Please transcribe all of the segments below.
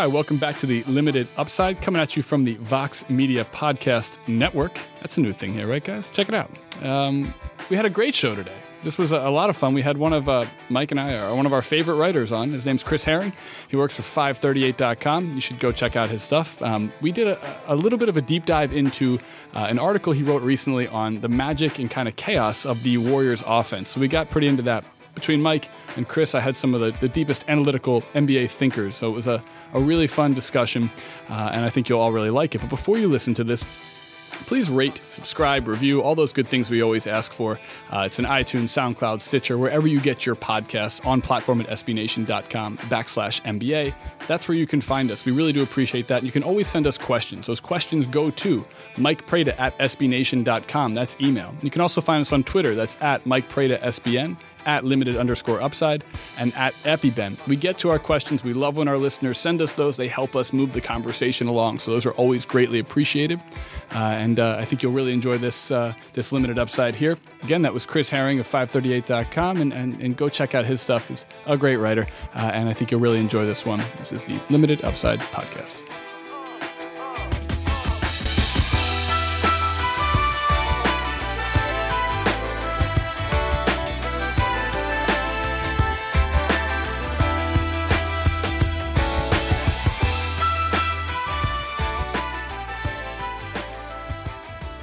Hi, welcome back to the Limited Upside, coming at you from the Vox Media Podcast Network. That's a new thing here, right, guys? Check it out. Um, we had a great show today. This was a, lot of fun. We had one of uh, Mike and I, are one of our favorite writers on. His name's Chris Herring. He works for 538.com. You should go check out his stuff. Um, we did a, a, little bit of a deep dive into uh, an article he wrote recently on the magic and kind of chaos of the Warriors offense. So we got pretty into that between Mike and Chris, I had some of the, the deepest analytical NBA thinkers. So it was a, a really fun discussion, uh, and I think you'll all really like it. But before you listen to this, please rate, subscribe, review, all those good things we always ask for. Uh, it's an iTunes, SoundCloud, Stitcher, wherever you get your podcasts on platform at sbnation.com backslash NBA. That's where you can find us. We really do appreciate that. You can always send us questions. Those questions go to Mike Prada at sbnation.com. That's email. You can also find us on Twitter. That's at Mike Prada SBN at limited underscore upside, and at EpiBen. We get to our questions. We love when our listeners send us those. They help us move the conversation along. So those are always greatly appreciated. Uh, and uh, I think you'll really enjoy this uh, this limited upside here. Again, that was Chris Herring of 538.com, and, and, and go check out his stuff. He's a great writer, uh, and I think you'll really enjoy this one. This is the Limited Upside Podcast.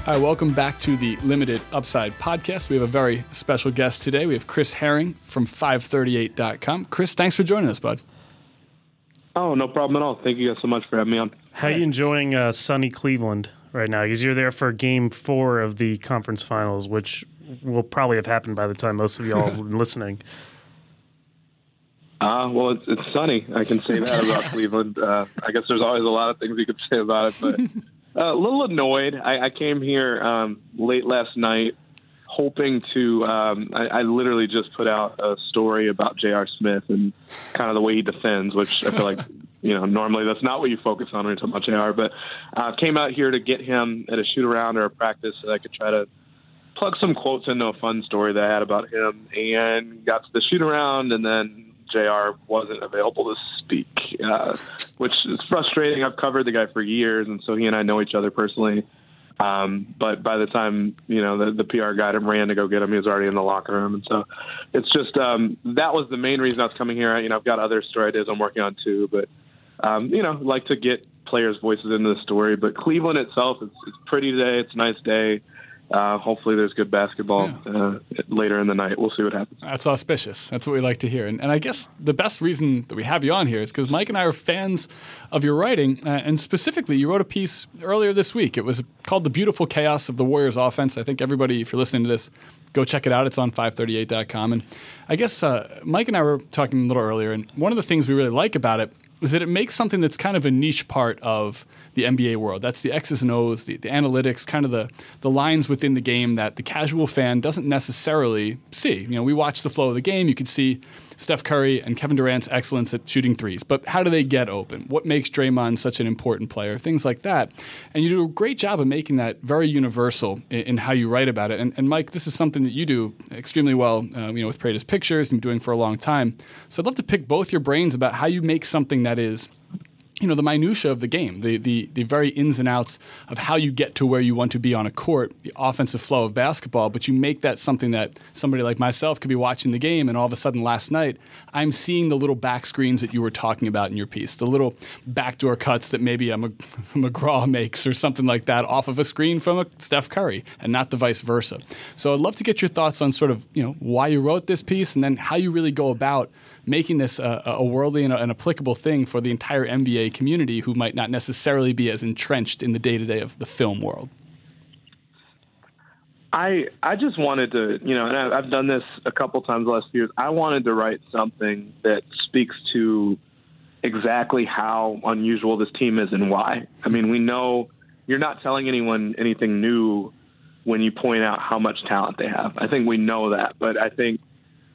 Hi, welcome back to the Limited Upside podcast. We have a very special guest today. We have Chris Herring from 538.com. Chris, thanks for joining us, bud. Oh, no problem at all. Thank you guys so much for having me on. How are you enjoying uh, sunny Cleveland right now? Because you're there for game four of the conference finals, which will probably have happened by the time most of y'all have been listening. Uh, well, it's, it's sunny. I can say that about Cleveland. Uh, I guess there's always a lot of things you could say about it, but a little annoyed. I, I came here um, late last night, hoping to. Um, I, I literally just put out a story about J.R. Smith and kind of the way he defends, which I feel like you know normally that's not what you focus on when you're talking about J.R. But uh, came out here to get him at a shoot around or a practice so I could try to plug some quotes into a fun story that I had about him, and got to the shoot around, and then J.R. wasn't available to speak, uh, which is frustrating. I've covered the guy for years, and so he and I know each other personally. Um, but by the time you know the, the PR guy ran to go get him, he was already in the locker room, and so it's just um, that was the main reason I was coming here. You know, I've got other story ideas I'm working on too, but um, you know, like to get players' voices into the story. But Cleveland itself, it's, it's pretty today. It's a nice day uh, hopefully there's good basketball yeah. uh, later in the night. We'll see what happens. That's auspicious. That's what we like to hear. And, and I guess the best reason that we have you on here is because Mike and I are fans of your writing. Uh, and specifically, you wrote a piece earlier this week. It was called The Beautiful Chaos of the Warriors Offense. I think everybody, if you're listening to this, go check it out. It's on 538.com. And I guess uh, Mike and I were talking a little earlier. And one of the things we really like about it is that it makes something that's kind of a niche part of the NBA world. That's the X's and O's, the, the analytics, kind of the, the lines within the game that the casual fan doesn't necessarily see. You know, we watch the flow of the game. You can see Steph Curry and Kevin Durant's excellence at shooting threes, but how do they get open? What makes Draymond such an important player? Things like that. And you do a great job of making that very universal in, in how you write about it. And, and, Mike, this is something that you do extremely well, uh, you know, with Prada's Pictures and doing for a long time. So I'd love to pick both your brains about how you make something that is you know the minutia of the game, the, the the very ins and outs of how you get to where you want to be on a court, the offensive flow of basketball. But you make that something that somebody like myself could be watching the game, and all of a sudden last night I'm seeing the little back screens that you were talking about in your piece, the little backdoor cuts that maybe a McCaw makes or something like that off of a screen from a Steph Curry, and not the vice versa. So I'd love to get your thoughts on sort of you know why you wrote this piece, and then how you really go about making this a, a worldly and a, an applicable thing for the entire NBA community who might not necessarily be as entrenched in the day to day of the film world? I I just wanted to, you know, and I've done this a couple times the last few years. I wanted to write something that speaks to exactly how unusual this team is and why. I mean, we know you're not telling anyone anything new when you point out how much talent they have. I think we know that, but I think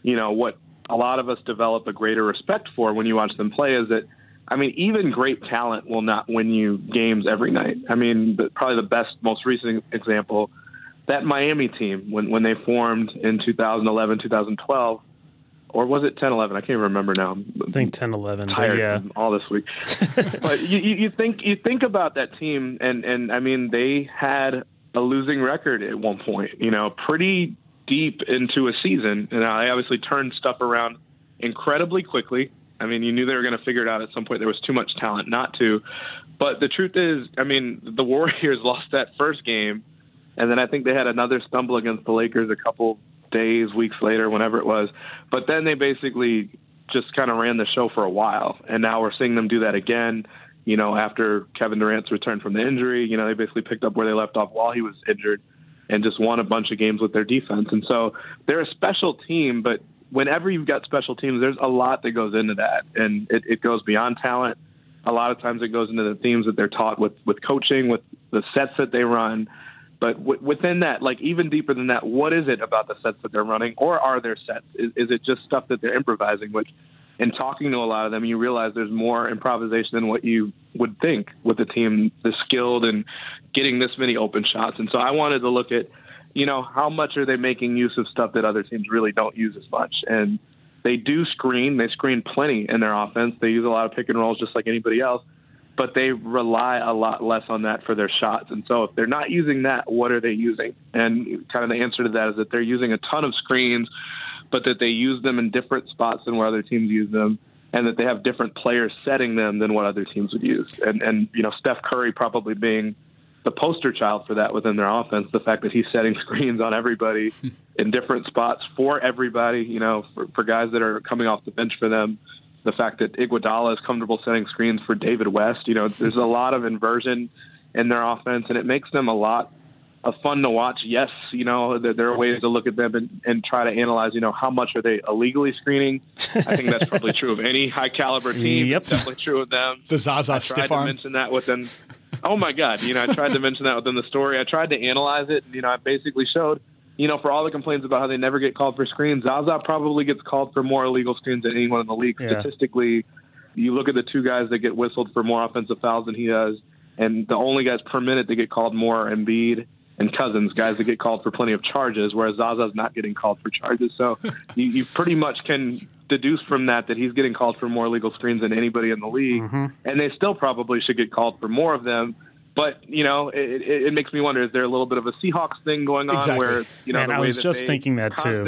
you know what a lot of us develop a greater respect for when you watch them play is that I mean, even great talent will not win you games every night. I mean, probably the best, most recent example, that Miami team when when they formed in 2011, 2012, or was it 10 11? I can't remember now. I think 10 11. Tired yeah. all this week. but you, you think you think about that team, and and I mean they had a losing record at one point. You know, pretty deep into a season, and I obviously turned stuff around incredibly quickly. I mean, you knew they were going to figure it out at some point. There was too much talent not to. But the truth is, I mean, the Warriors lost that first game, and then I think they had another stumble against the Lakers a couple days, weeks later, whenever it was. But then they basically just kind of ran the show for a while, and now we're seeing them do that again. You know, after Kevin Durant's return from the injury, you know, they basically picked up where they left off while he was injured and just won a bunch of games with their defense. And so they're a special team, but whenever you've got special teams, there's a lot that goes into that, and it, it goes beyond talent. A lot of times, it goes into the themes that they're taught with with coaching, with the sets that they run. But w- within that, like even deeper than that, what is it about the sets that they're running, or are there sets? Is, is it just stuff that they're improvising? Which, in talking to a lot of them, you realize there's more improvisation than what you would think with a team this skilled and getting this many open shots. And so I wanted to look at you know, how much are they making use of stuff that other teams really don't use as much? And they do screen. They screen plenty in their offense. They use a lot of pick and rolls just like anybody else, but they rely a lot less on that for their shots. And so if they're not using that, what are they using? And kind of the answer to that is that they're using a ton of screens, but that they use them in different spots than where other teams use them. And that they have different players setting them than what other teams would use. And, and you know, Steph Curry probably being the poster child for that within their offense. The fact that he's setting screens on everybody in different spots for everybody, you know, for, for guys that are coming off the bench for them. The fact that Iguodala is comfortable setting screens for David West, you know, there's a lot of inversion in their offense, and it makes them a lot of fun to watch. Yes, you know, there, there are ways to look at them and, and try to analyze, you know, how much are they illegally screening. I think that's probably true of any high caliber team. Yep. Definitely true of them. The Zaza I stiff tried to arm. mention that within oh my god you know i tried to mention that within the story i tried to analyze it you know i basically showed you know for all the complaints about how they never get called for screens zaza probably gets called for more illegal screens than anyone in the league Yeah. statistically you look at the two guys that get whistled for more offensive fouls than he does and the only guys per minute that get called more are Embiid and Cousins, guys that get called for plenty of charges, whereas Zaza's not getting called for charges. So you, you pretty much can deduce from that that he's getting called for more legal screens than anybody in the league, mm-hmm. and they still probably should get called for more of them. But you know, it, it, it makes me wonder: is there a little bit of a Seahawks thing going on Exactly. where you know Man, the I was that just thinking that too.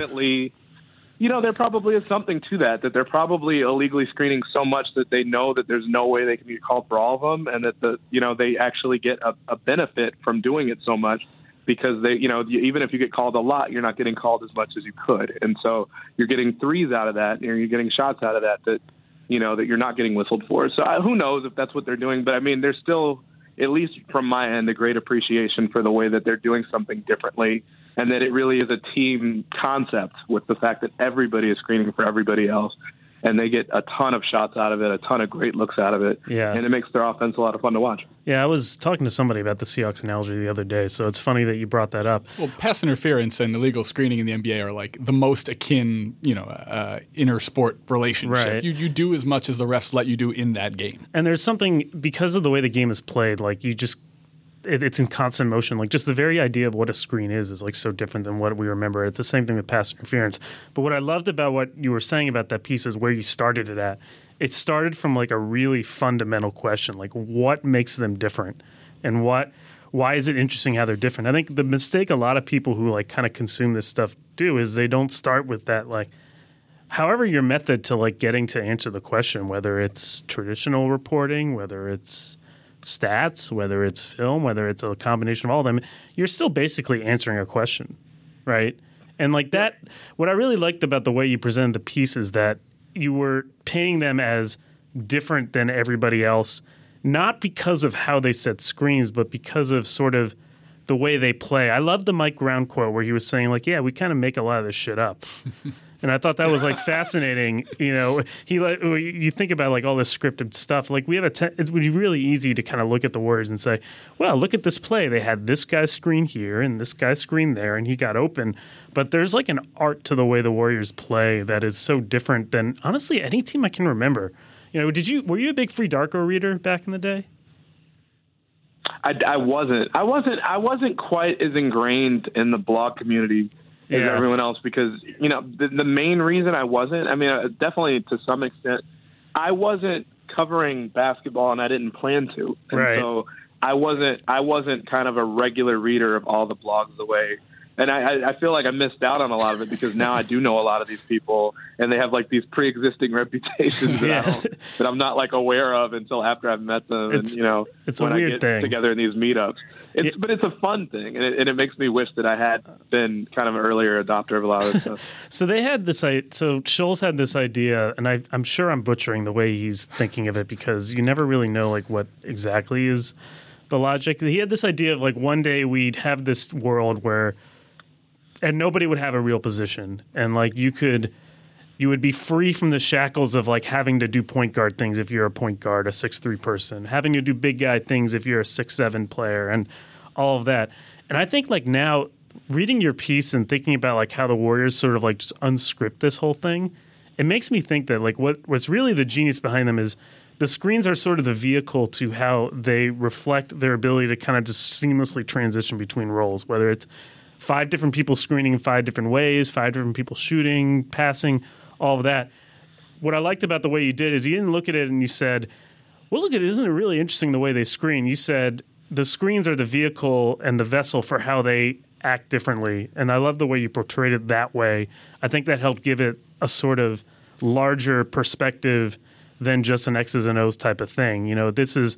You know, there probably is something to that. That they're probably illegally screening so much that they know that there's no way they can get called for all of them, and that the you know they actually get a, a benefit from doing it so much because they, you know, even if you get called a lot, you're not getting called as much as you could, and so you're getting threes out of that, and you're getting shots out of that that, you know, that you're not getting whistled for. So I, who knows if that's what they're doing? But I mean, there's still, at least from my end, a great appreciation for the way that they're doing something differently, and that it really is a team concept with the fact that everybody is screening for everybody else. And they get a ton of shots out of it, a ton of great looks out of it, Yeah. and it makes their offense a lot of fun to watch. Yeah, I was talking to somebody about the Seahawks analogy the other day, so it's funny that you brought that up. Well, pass interference and illegal screening in the NBA are like the most akin, you know, uh, inter sport relationship. Right. You you do as much as the refs let you do in that game. And there's something because of the way the game is played, like you just it, it's in constant motion. Like just the very idea of what a screen is is like so different than what we remember. It's the same thing with pass interference. But what I loved about what you were saying about that piece is where you started it at. It started from like a really fundamental question, like what makes them different, and what why is it interesting how they're different? I think the mistake a lot of people who like kind of consume this stuff do is they don't start with that like however your method to like getting to answer the question whether it's traditional reporting whether it's stats whether it's film whether it's a combination of all of them you're still basically answering a question right? And like that what i really liked about the way you presented the piece is that you were painting them as different than everybody else not because of how they set screens but because of sort of the way they play. I love the mike brown quote where he was saying like yeah we kind of make a lot of this shit up and I thought that was like fascinating. You know, he like you think about like all this scripted stuff. Like we have a, te- it would be really easy to kind of look at the words and say, well, look at this play. They had this guy's screen here and this guy's screen there, and he got open. But there's like an art to the way the Warriors play that is so different than honestly any team I can remember. You know, did you were you a big FreeDarko reader back in the day? I, I wasn't. I wasn't. I wasn't quite as ingrained in the blog community as Yeah. everyone else because you know the, the main reason I wasn't. I mean, uh, definitely to some extent, I wasn't covering basketball and I didn't plan to, and Right. so I wasn't. I wasn't kind of a regular reader of all the blogs the way. And I, I- feel like I missed out on a lot of it because now I do know a lot of these people, and they have like these pre-existing reputations that, Yeah. that, that, I'm not like aware of until after I've met them. It's- and you know, it's a when weird I get thing. together in these meetups. It's Yeah. but it's a fun thing, and it, and it makes me wish that I had been kind of an earlier adopter of a lot of this stuff. So they had this. i- So Shoals had this idea, and I, I'm sure I'm butchering the way he's thinking of it because you never really know like what exactly is the logic. He had this idea of like one day we'd have this world where, and nobody would have a real position, and like you could. You would be free from the shackles of like having to do point guard things if you're a point guard, a six three person, having to do big guy things if you're a six seven player, and all of that. And I think like now reading your piece and thinking about like how the Warriors sort of like just unscript this whole thing, it makes me think that like what what's really the genius behind them is the screens are sort of the vehicle to how they reflect their ability to kind of just seamlessly transition between roles, whether it's five different people screening in five different ways, five different people shooting, passing, all of that. What I liked about the way you did is you didn't look at it and you said, well, look at it. Isn't it really interesting the way they screen? You said the screens are the vehicle and the vessel for how they act differently. And I love the way you portrayed it that way. I think that helped give it a sort of larger perspective than just an X's and O's type of thing. You know, this is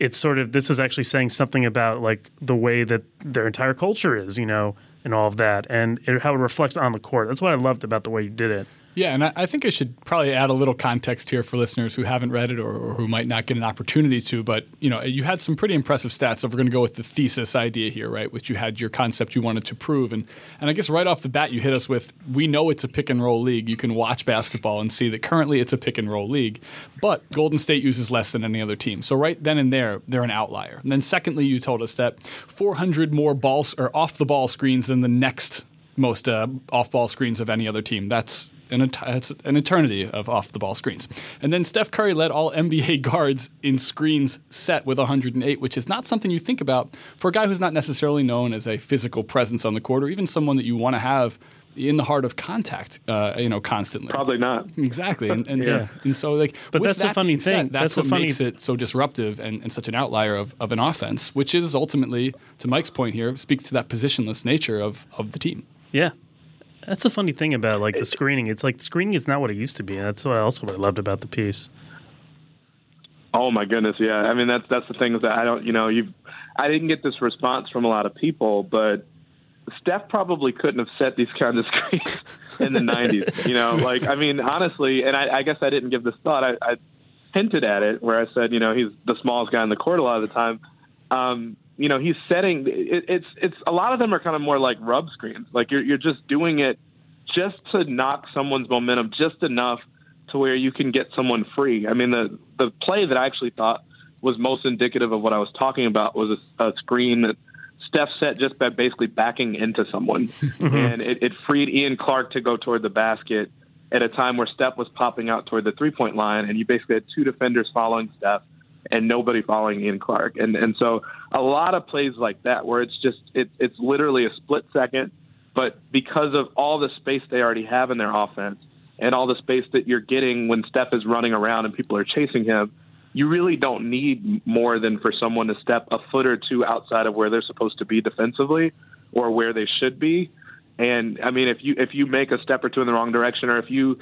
it's sort of this is actually saying something about like the way that their entire culture is, you know, and all of that, and it, how it reflects on the court. That's what I loved about the way you did it. Yeah, and I, I think I should probably add a little context here for listeners who haven't read it or, or who might not get an opportunity to. But you know, you had some pretty impressive stats. So we're going to go with the thesis idea here, right? Which you had your concept you wanted to prove, and and I guess right off the bat you hit us with we know it's a pick and roll league. You can watch basketball and see that currently it's a pick and roll league, but Golden State uses less than any other team. So right then and there, they're an outlier. And then secondly, you told us that 400 more balls or off the ball screens than the next most uh, off ball screens of any other team. That's an, an eternity of off the ball screens. And then Steph Curry led all NBA guards in screens set with 108, which is not something you think about for a guy who's not necessarily known as a physical presence on the court or even someone that you want to have in the heart of contact, uh, you know, constantly. Probably not. Exactly, and and, Yeah. and so like, But with that's the that funny being said, thing. That's, That's the what funny- makes it so disruptive and, and such an outlier of, of an offense, which is ultimately, to Mike's point here, speaks to that positionless nature of of the team. Yeah. That's the funny thing about like the screening. It's like screening is not what it used to be, and that's what I also what I loved about the piece. Oh my goodness, yeah. I mean, that's that's the thing is that I don't, you know, you, I didn't get this response from a lot of people, but Steph probably couldn't have set these kinds of screens in the '90s. You know, like I mean, honestly, and I, I guess I didn't give this thought. I, I hinted at it where I said, you know, he's the smallest guy in the court a lot of the time. Um, you know, he's setting. It, it's it's a lot of them are kind of more like rub screens. Like you're you're just doing it just to knock someone's momentum just enough to where you can get someone free. I mean, the the play that I actually thought was most indicative of what I was talking about was a, a screen that Steph set just by basically backing into someone, mm-hmm. and it, it freed Ian Clark to go toward the basket at a time where Steph was popping out toward the three point line, and you basically had two defenders following Steph and nobody following Ian Clark, and and so a lot of plays like that where it's just it, it's literally a split second, but because of all the space they already have in their offense and all the space that you're getting when Steph is running around and people are chasing him, you really don't need more than for someone to step a foot or two outside of where they're supposed to be defensively or where they should be. And I mean, if you if you make a step or two in the wrong direction, or if you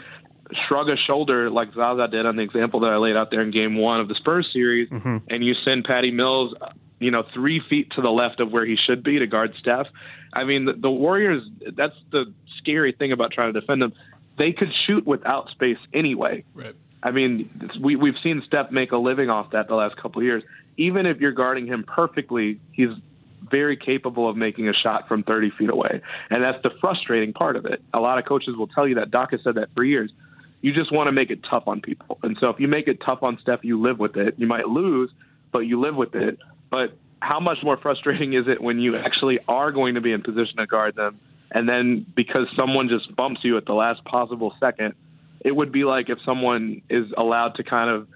shrug a shoulder like Zaza did on the example that I laid out there in Game One of the Spurs series, mm-hmm. and you send Patty Mills, you know, three feet to the left of where he should be to guard Steph. I mean, the, the Warriors. That's the scary thing about trying to defend them. They could shoot without space anyway. Right. I mean, we we've seen Steph make a living off that the last couple of years. Even if you're guarding him perfectly, he's very capable of making a shot from 30 feet away, and that's the frustrating part of it. A lot of coaches will tell you that. Doc has said that for years. You just want to make it tough on people, and so if you make it tough on Steph, you live with it. You might lose, but you live with it. But how much more frustrating is it when you actually are going to be in position to guard them, and then because someone just bumps you at the last possible second? it would be like if someone is allowed to kind of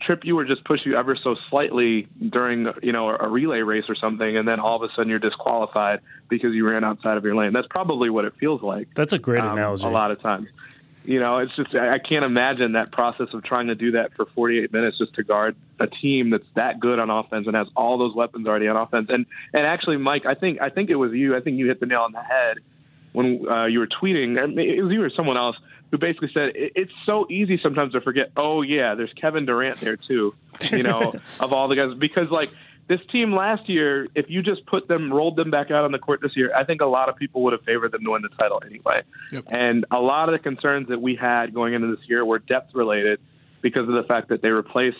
trip you or just push you ever so slightly during you know a relay race or something, and then all of a sudden you're disqualified because you ran outside of your lane. That's probably what it feels like. That's a great um, analogy. A lot of times, you know, it's just I can't imagine that process of trying to do that for 48 minutes just to guard a team that's that good on offense and has all those weapons already on offense. And and actually, Mike, I think I think it was you. I think you hit the nail on the head when uh, you were tweeting. It was you or someone else who basically said it's so easy sometimes to forget. Oh yeah, there's Kevin Durant there too. You know, of all the guys because like this team last year, if you just put them, rolled them back out on the court this year, I think a lot of people would have favored them to win the title anyway. Yep. And a lot of the concerns that we had going into this year were depth related because of the fact that they replaced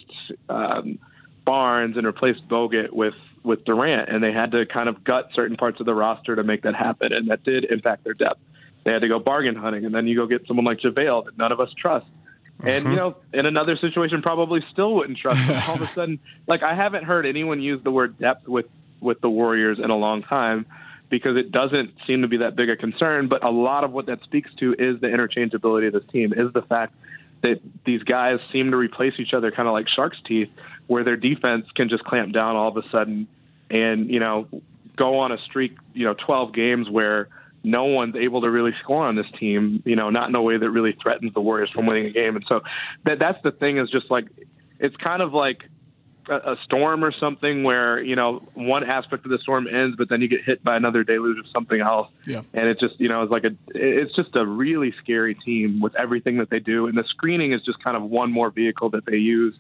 um, Barnes and replaced Bogut with with Durant, and they had to kind of gut certain parts of the roster to make that happen, and that did impact their depth they had to go bargain hunting, and then you go get someone like JaVale that none of us trust. And you mm-hmm. know, in another situation, probably still wouldn't trust. Them. All of a sudden, like I haven't heard anyone use the word depth with with the Warriors in a long time because it doesn't seem to be that big a concern. But a lot of what that speaks to is the interchangeability of this team, is the fact that these guys seem to replace each other kind of like shark's teeth, where their defense can just clamp down all of a sudden and you know go on a streak, you know, 12 games where no one's able to really score on this team, you know, not in a way that really threatens the Warriors from winning a game. And so that that's the thing is just like it's kind of like a, a storm or something where, you know, one aspect of the storm ends, but then you get hit by another deluge of something else. Yeah. And it just, you know, it's like a it's just a really scary team with everything that they do. And the screening is just kind of one more vehicle that they use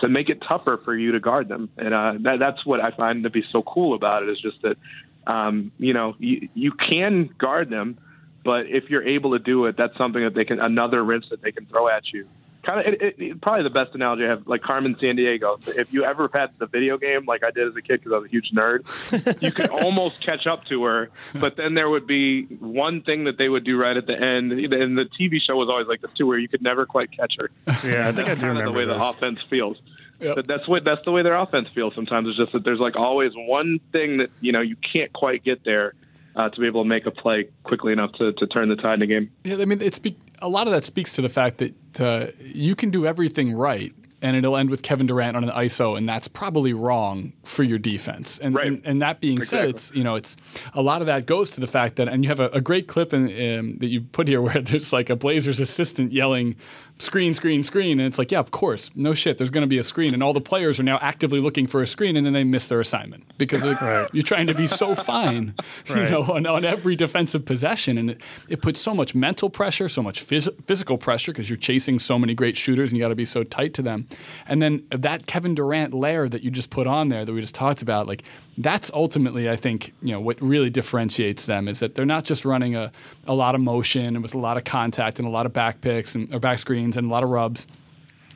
to make it tougher for you to guard them. And uh, that, that's what I find to be so cool about it is just that um, you know, you, you can guard them, but if you're able to do it, that's something that they can another wrench that they can throw at you. Kind of, it, it, probably the best analogy I have, like Carmen Sandiego. If you ever had the video game, like I did as a kid, because I was a huge nerd, you could almost catch up to her, but then there would be one thing that they would do right at the end, and the TV show was always like this too, where you could never quite catch her. Yeah, I think I do remember the way this. the offense feels. Yep. That's what that's the way their offense feels. Sometimes it's just that there's like always one thing that you know you can't quite get there uh, to be able to make a play quickly enough to, to turn the tide in the game. Yeah, I mean, it's a lot of that speaks to the fact that uh, you can do everything right, and it'll end with Kevin Durant on an ISO, and that's probably wrong for your defense. And right. and, and, that being exactly. said, it's you know it's a lot of that goes to the fact that, and you have a, a great clip in, um, that you put here where there's like a Blazers assistant yelling screen, screen, screen. And it's like, yeah, of course, no shit, there's going to be a screen. And all the players are now actively looking for a screen, and then they miss their assignment because right. you're trying to be so fine, right. you know, on, on, every defensive possession. And it, it puts so much mental pressure, so much phys- physical pressure because you're chasing so many great shooters and you got to be so tight to them. And then that Kevin Durant layer that you just put on there that we just talked about, like that's ultimately, I think, you know, what really differentiates them is that they're not just running a, a lot of motion and with a lot of contact and a lot of back picks and or back screens screens and a lot of rubs.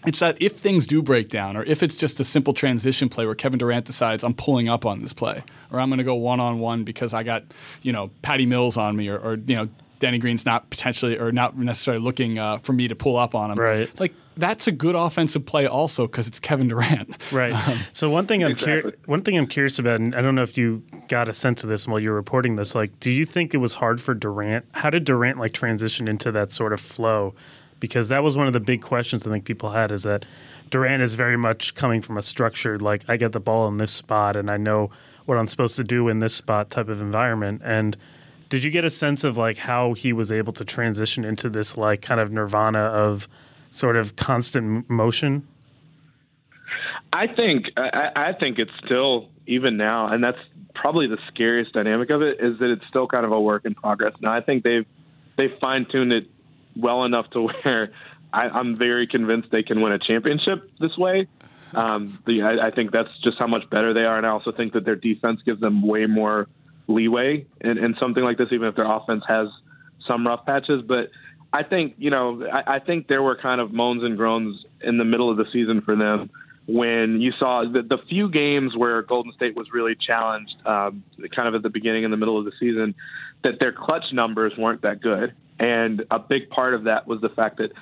It's that if things do break down, or if it's just a simple transition play where Kevin Durant decides I'm pulling up on this play, or I'm going to go one on one because I got you know Patty Mills on me, or, or you know Danny Green's not potentially or not necessarily looking uh, for me to pull up on him. Right. Like that's a good offensive play also because it's Kevin Durant. Right. Um, so one thing I'm exactly. one thing I'm curious about, and I don't know if you got a sense of this while you were reporting this. Like, do you think it was hard for Durant? How did Durant like transition into that sort of flow? Because that was one of the big questions I think people had is that Durant is very much coming from a structured like I get the ball in this spot and I know what I'm supposed to do in this spot type of environment and did you get a sense of like how he was able to transition into this like kind of nirvana of sort of constant motion? I think I, I think it's still even now, and that's probably the scariest dynamic of it is that it's still kind of a work in progress. Now I think they've they've fine tuned it well enough to where I, I'm very convinced they can win a championship this way. Um, the, I, I think that's just how much better they are, and I also think that their defense gives them way more leeway in, in something like this, even if their offense has some rough patches. But I think you know, I, I think there were kind of moans and groans in the middle of the season for them when you saw the, the few games where Golden State was really challenged, um, kind of at the beginning and the middle of the season, that their clutch numbers weren't that good. And a big part of that was the fact that,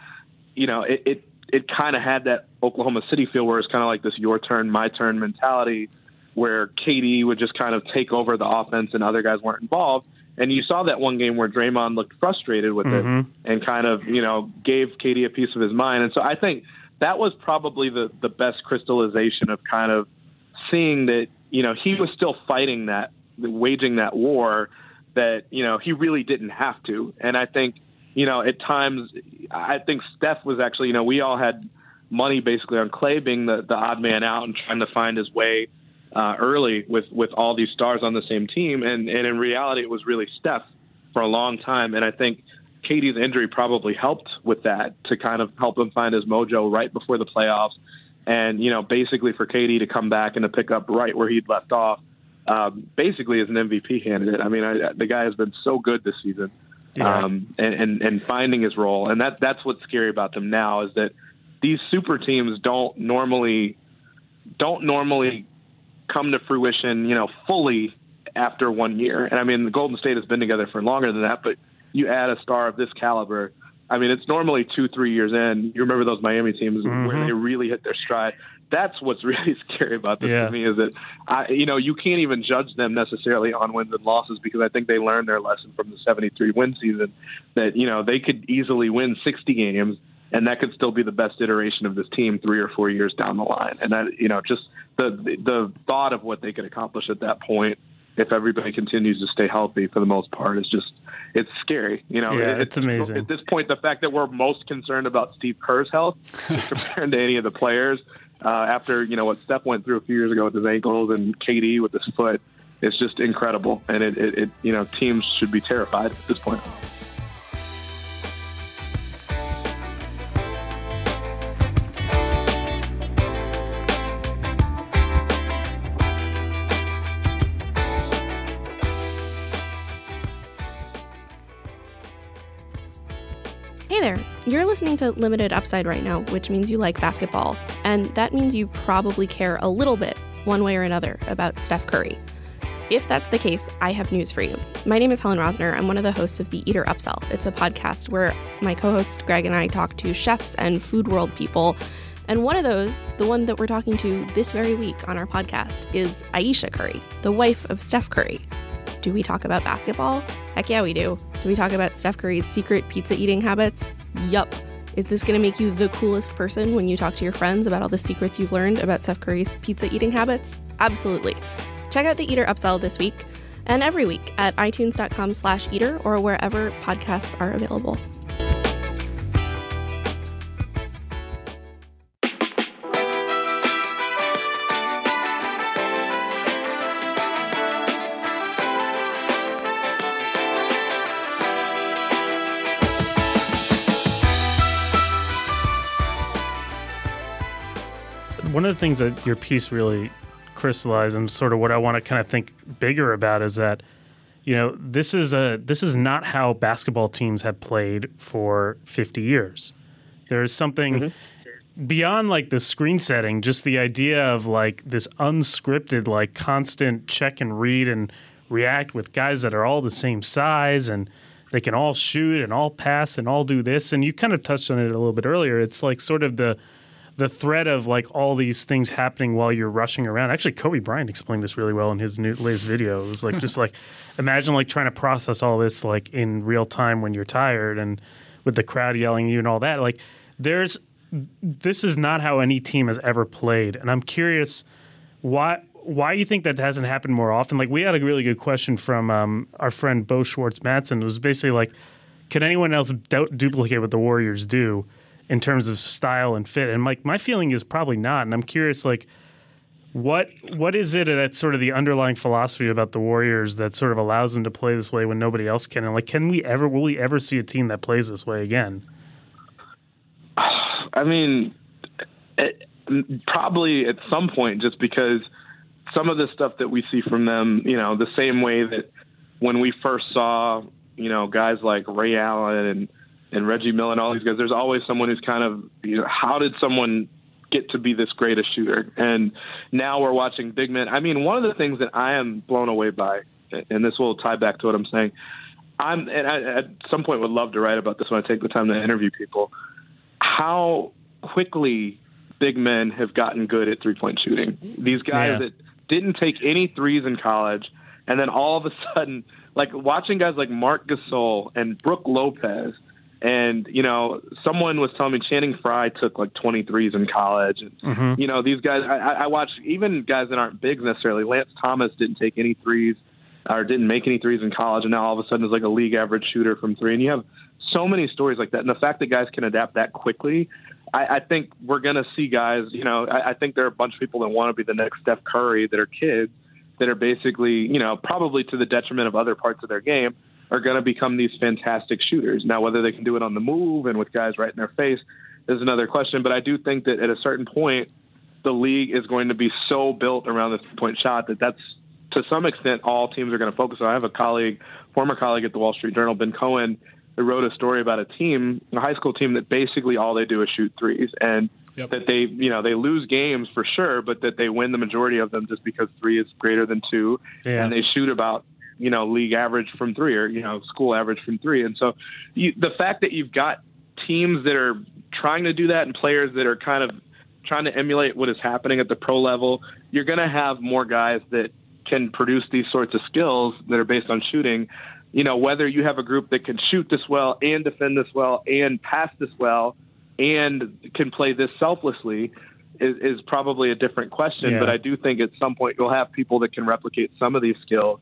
you know, it, it, it kind of had that Oklahoma City feel where it's kind of like this your turn, my turn mentality where KD would just kind of take over the offense and other guys weren't involved. And you saw that one game where Draymond looked frustrated with mm-hmm. it and kind of, you know, gave KD a piece of his mind. And so I think that was probably the the best crystallization of kind of seeing that you know he was still fighting that waging that war that you know he really didn't have to. And i think you know at times i think steph was actually you know we all had money basically on clay being the the odd man out and trying to find his way uh, early with with all these stars on the same team. And and in reality it was really steph for a long time. And i think KD's injury probably helped with that to kind of help him find his mojo right before the playoffs and you know basically for KD to come back and to pick up right where he'd left off, um, basically as an MVP candidate. I mean, I, the guy has been so good this season, yeah. um, and, and and finding his role, and that that's what's scary about them now is that these super teams don't normally don't normally come to fruition, you know, fully after one year. And I mean, the Golden State has been together for longer than that, but you add a star of this caliber I mean, it's normally two, three years in. You remember those Miami teams mm-hmm. where they really hit their stride. That's what's really scary about this yeah. to me is that, I, you know, you can't even judge them necessarily on wins and losses because I think they learned their lesson from the 73 win season that, you know, they could easily win 60 games and that could still be the best iteration of this team three or four years down the line. And that, you know, just the, the thought of what they could accomplish at that point if everybody continues to stay healthy for the most part is just it's scary. You know, yeah, it's, it's amazing. At this point, the fact that we're most concerned about Steve Kerr's health compared to any of the players uh, after you know what Steph went through a few years ago with his ankles and KD with his foot, it's just incredible. And it, it, it you know teams should be terrified at this point. You're listening to Limited Upside right now, which means you like basketball, and that means you probably care a little bit, one way or another, about Steph Curry. If that's the case, I have news for you. My name is Helen Rosner. I'm one of the hosts of The Eater Upsell. It's a podcast where my co host Greg and I talk to chefs and food world people. And one of those, the one that we're talking to this very week on our podcast, is Ayesha Curry, the wife of Steph Curry. Do we talk about basketball? Heck yeah, we do. Do we talk about Steph Curry's secret pizza eating habits? Yup. Is this going to make you the coolest person when you talk to your friends about all the secrets you've learned about Steph Curry's pizza eating habits? Absolutely. Check out the Eater Upsell this week and every week at itunes.com slash eater or wherever podcasts are available. One of the things that your piece really crystallized and sort of what I want to kind of think bigger about is that you know this is a this is not how basketball teams have played for 50 years. There is something mm-hmm. beyond like the screen setting, just the idea of like this unscripted like constant check and read and react with guys that are all the same size and they can all shoot and all pass and all do this and you kind of touched on it a little bit earlier. It's like sort of the the threat of like all these things happening while you're rushing around. Actually, Kobe Bryant explained this really well in his new, latest video. It was like just like imagine like trying to process all this like in real time when you're tired and with the crowd yelling at you and all that. Like there's this is not how any team has ever played, and I'm curious why why you think that hasn't happened more often. Like we had a really good question from um, our friend Bo Schwartz Matson. It was basically like, can anyone else du- duplicate what the Warriors do? In terms of style and fit. And like my feeling is probably not. And I'm curious, like what what is it that's sort of the underlying philosophy about the Warriors that sort of allows them to play this way when nobody else can? And like, can we ever will we ever see a team that plays this way again? I mean, eh, it, probably at some point, just because some of the stuff that we see from them, you know, the same way that when we first saw, you know, guys like Ray Allen and and Reggie Miller and all these guys, there's always someone who's kind of, you know, how did someone get to be this great a shooter? And now we're watching big men. I mean, one of the things that I am blown away by, and this will tie back to what I'm saying, I'm, and I, at some point would love to write about this when I take the time to interview people, how quickly big men have gotten good at three point shooting. These guys yeah. that didn't take any threes in college, and then all of a sudden, like watching guys like Marc Gasol and Brook Lopez – And you know, someone was telling me Channing Frye took like 23s in college. And, Mm-hmm. You know, these guys. I, I watch even guys that aren't big necessarily. Lance Thomas didn't take any threes or didn't make any threes in college, and now all of a sudden is like a league average shooter from three. And you have so many stories like that. And the fact that guys can adapt that quickly, I, I think we're going to see guys. You know, I, I think there are a bunch of people that want to be the next Steph Curry that are kids that are basically, you know, probably to the detriment of other parts of their game, are going to become these fantastic shooters. Now, whether they can do it on the move and with guys right in their face is another question. But I do think that at a certain point, the league is going to be so built around the three point shot that that's to some extent all teams are going to focus on. I have a colleague, former colleague at the Wall Street Journal, Ben Cohen, who wrote a story about a team, a high school team that basically all they do is shoot threes and Yep. that they, you know, they lose games for sure, but that they win the majority of them just because three is greater than two Yeah. and they shoot about you know league average from three or you know school average from three and so you, the fact that you've got teams that are trying to do that and players that are kind of trying to emulate what is happening at the pro level you're going to have more guys that can produce these sorts of skills that are based on shooting you know whether you have a group that can shoot this well and defend this well and pass this well and can play this selflessly is, is probably a different question. Yeah. But I do think at some point you'll have people that can replicate some of these skills.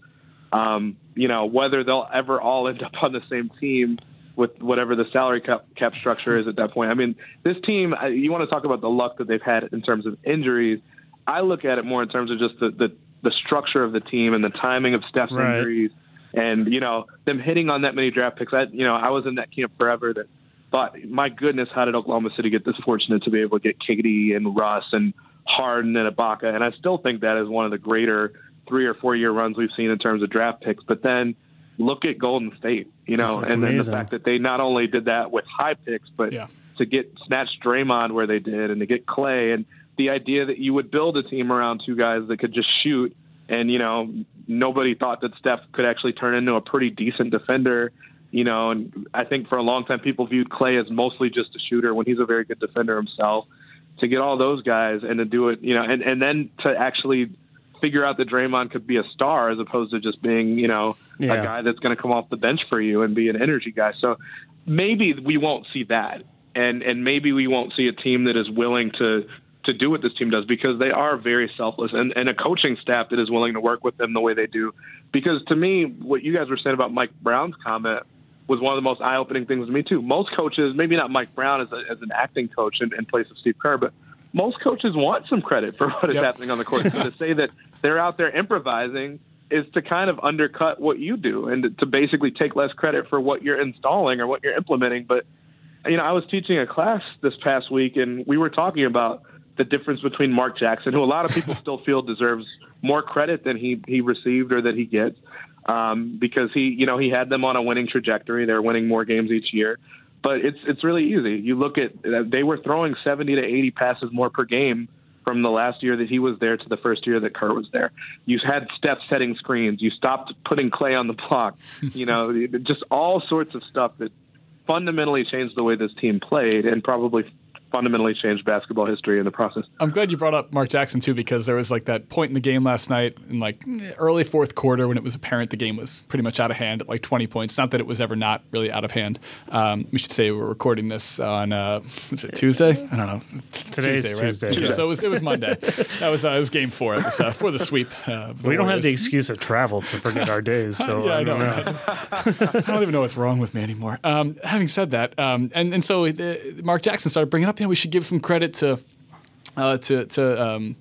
Um, you know, whether they'll ever all end up on the same team with whatever the salary cap, cap structure is at that point. I mean, this team, you want to talk about the luck that they've had in terms of injuries. I look at it more in terms of just the, the, the structure of the team and the timing of Steph's Right. injuries and, you know, them hitting on that many draft picks. I, you know, I was in that camp forever that thought, my goodness, how did Oklahoma City get this fortunate to be able to get KD and Russ and Harden and Ibaka? And I still think that is one of the greater three or four year runs we've seen in terms of draft picks. But then look at Golden State, you know, and then the fact that they not only did that with high picks, but Yeah. to get snatch Draymond where they did and to get Clay and the idea that you would build a team around two guys that could just shoot and you know nobody thought that Steph could actually turn into a pretty decent defender you know and I think for a long time people viewed Clay as mostly just a shooter when he's a very good defender himself to get all those guys and to do it you know and and then to actually figure out that Draymond could be a star as opposed to just being you know Yeah. a guy that's going to come off the bench for you and be an energy guy so maybe we won't see that and and maybe we won't see a team that is willing to to do what this team does because they are very selfless and, and a coaching staff that is willing to work with them the way they do. Because to me, what you guys were saying about Mike Brown's comment was one of the most eye opening things to me too. Most coaches, maybe not Mike Brown as, a, as an acting coach in, in place of Steve Kerr, but most coaches want some credit for what is Yep. happening on the court. so to say that they're out there improvising is to kind of undercut what you do and to basically take less credit for what you're installing or what you're implementing. But you know, I was teaching a class this past week, and we were talking about the difference between Mark Jackson, who a lot of people still feel deserves more credit than he he received or that he gets, um, because he you know he had them on a winning trajectory. They're winning more games each year, but it's it's really easy. You look at uh, they were throwing seventy to eighty passes more per game from the last year that he was there to the first year that Kerr was there. You had Steph setting screens. You stopped putting Clay on the block. You know, just all sorts of stuff that fundamentally changed the way this team played and probably fundamentally changed basketball history in the process. I'm glad you brought up Mark Jackson too, because there was like that point in the game last night in like early fourth quarter when it was apparent the game was pretty much out of hand at like 20 points. Not that it was ever not really out of hand. Um, we should say we're recording this on uh, was it Tuesday? I don't know. It's Today's Tuesday, right? Tuesday, Okay, yes. So it was, it was Monday. that was uh, it was game four. It was uh, for the sweep. Uh, the We don't have the excuse of travel to forget our days. So yeah, I I don't know. know. I don't even know what's wrong with me anymore. Um, having said that, um, and and so uh, Mark Jackson started bringing up, know, we should give some credit to. Uh, to to um,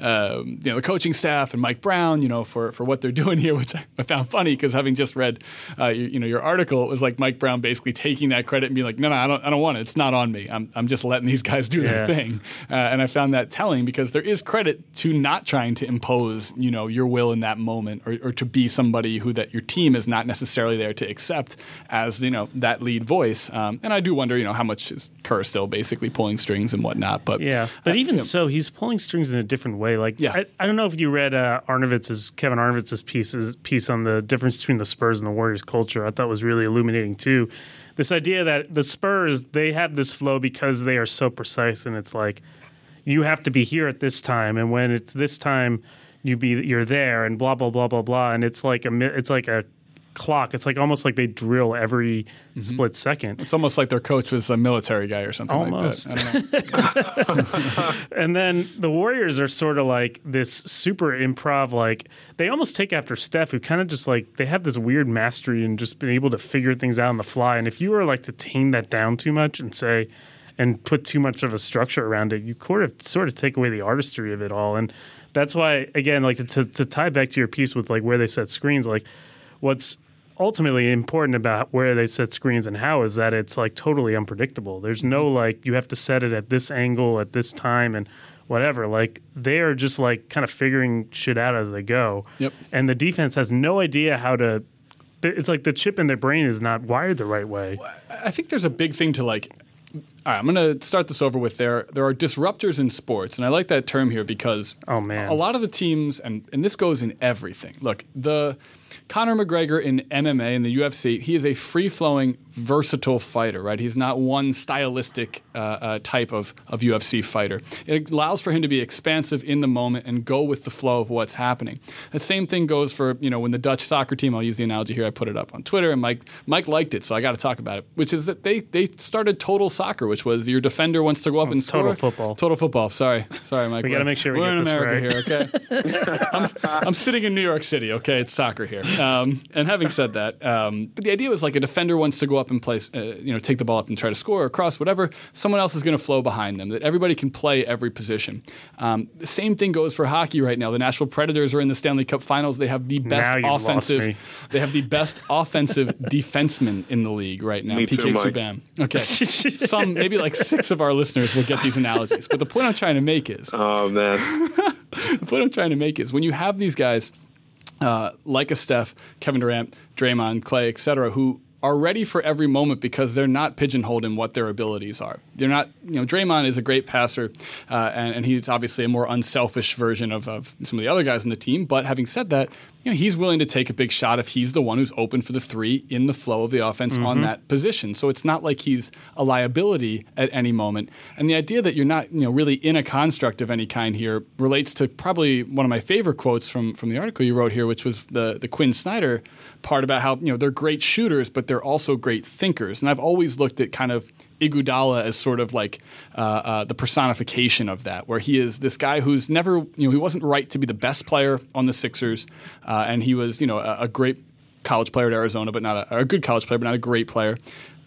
uh, you know the coaching staff and Mike Brown, you know, for, for what they're doing here, which I found funny because having just read, uh, you, you know, your article, it was like Mike Brown basically taking that credit and being like, no, no, I don't, I don't want it. It's not on me. I'm, I'm just letting these guys do their thing. Uh, and I found that telling because there is credit to not trying to impose, you know, your will in that moment or, or to be somebody who that your team is not necessarily there to accept as, you know, that lead voice. Um, and I do wonder, you know, how much is Kerr still basically pulling strings and whatnot. But Yeah, but uh, even so, he's pulling strings in a different way. Like, Yeah. I, I don't know if you read uh, Arnovitz's Kevin Arnovitz's pieces piece on the difference between the Spurs and the Warriors culture. I thought was really illuminating too. This idea that the Spurs they have this flow because they are so precise, and it's like you have to be here at this time, and when it's this time, you be you're there, and blah blah blah blah blah, and it's like a it's like a clock. It's like almost like they drill every mm-hmm. split second. It's almost like their coach was a military guy or something Almost. like that. I don't know. And then the Warriors are sort of like this super improv, like they almost take after Steph, who kind of just like they have this weird mastery and just been able to figure things out on the fly. And if you were like to tame that down too much and say, and put too much of a structure around it, you sort of sort of take away the artistry of it all. And that's why, again, like to, to tie back to your piece with like where they set screens, like what's ultimately important about where they set screens and how is that it's like totally unpredictable. There's no mm-hmm. like you have to set it at this angle at this time and whatever. Like they are just like kind of figuring shit out as they go. Yep. And the defense has no idea how to. It's like the chip in their brain is not wired the right way. I think there's a big thing to like. All right, I'm going to start this over with there. There are disruptors in sports, and I like that term here because Oh, man. a lot of the teams, and and this goes in everything. Look, the Conor McGregor in MMA and the UFC, he is a free flowing, versatile fighter. Right, he's not one stylistic uh, uh, type of of UFC fighter. It allows for him to be expansive in the moment and go with the flow of what's happening. The same thing goes for you know when the Dutch soccer team. I'll use the analogy here. I put it up on Twitter, and Mike Mike liked it, so I got to talk about it. Which is that they they started total soccer, which was your defender wants to go up and It's total score. football. Total football. Sorry, sorry, Mike. We gotta make sure we we're get in this America right. here. Okay, I'm, I'm sitting in New York City. Okay, it's soccer here. Um, and having said that, um, but the idea was like a defender wants to go up and play, uh, you know, take the ball up and try to score or cross, whatever. Someone else is going to flow behind them. That everybody can play every position. Um, the same thing goes for hockey right now. The Nashville Predators are in the Stanley Cup Finals. They have the best Now you've lost offensive. They have the best offensive defenseman in the league right now. Me PK Mike. Subban. Okay, some maybe like six of our listeners will get these analogies. But the point I'm trying to make is Oh man, the point I'm trying to make is when you have these guys uh, like a Steph, Kevin Durant, Draymond, Klay, et cetera, who are ready for every moment because they're not pigeonholed in what their abilities are. They're not, you know, Draymond is a great passer, uh, and, and he's obviously a more unselfish version of, of some of the other guys in the team. But having said that, you know, he's willing to take a big shot if he's the one who's open for the three in the flow of the offense on mm-hmm. that position. So it's not like he's a liability at any moment. And the idea that you're not, you know, really in a construct of any kind here relates to probably one of my favorite quotes from from the article you wrote here, which was the the Quin Snyder part about how you know they're great shooters, but they're also great thinkers. And I've always looked at kind of Iguodala as sort of like uh, uh, the personification of that, where he is this guy who's never, you know, he wasn't right to be the best player on the Sixers, uh, and he was, you know, a, a great college player at Arizona, but not a, a good college player, but not a great player.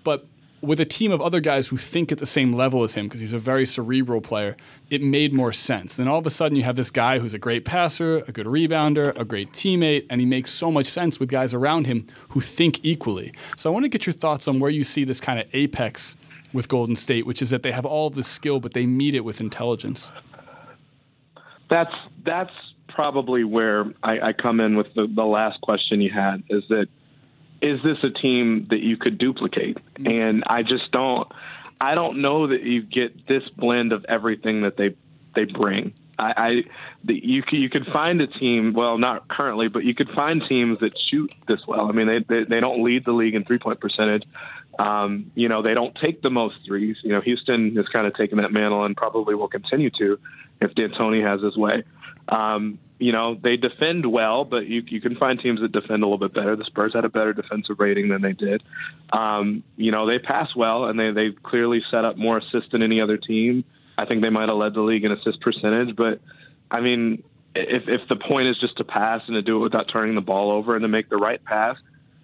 But with a team of other guys who think at the same level as him, because he's a very cerebral player, it made more sense. Then all of a sudden, you have this guy who's a great passer, a good rebounder, a great teammate, and he makes so much sense with guys around him who think equally. So I want to get your thoughts on where you see this kind of apex with Golden State, which is that they have all of skill, but they meet it with intelligence. that's that's probably where I, I come in with the, the last question you had. Is that is this a team that you could duplicate? And I just don't. I don't know that you get this blend of everything that they they bring. I, I the, you can, you could find a team. Well, not currently, but you could find teams that shoot this well. I mean, they they, they don't lead the league in three point percentage. Um, you know, they don't take the most threes. You know, Houston has kind of taken that mantle and probably will continue to if D'Antoni has his way. Um, you know, they defend well, but you you can find teams that defend a little bit better. The Spurs had a better defensive rating than they did. Um, you know, they pass well, and they they clearly set up more assists than any other team. I think they might have led the league in assist percentage, but I mean, if if the point is just to pass and to do it without turning the ball over and to make the right pass,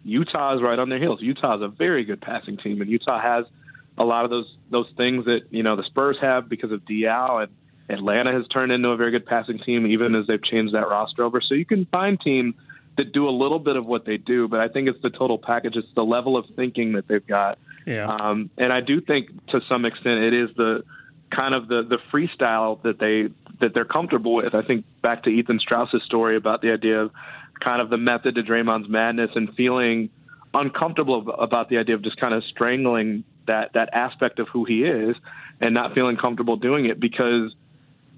Utah is right on their heels. Utah is a very good passing team, and Utah has a lot of those those things that you know the Spurs have because of Dial and Atlanta has turned into a very good passing team, even as they've changed that roster over. So you can find teams that do a little bit of what they do, but I think it's the total package. It's the level of thinking that they've got. Yeah. Um, and I do think to some extent it is the kind of the the freestyle that they that they're comfortable with. I think back to Ethan Strauss's story about the idea of kind of the method to Draymond's madness and feeling uncomfortable about the idea of just kind of strangling that that aspect of who he is and not feeling comfortable doing it because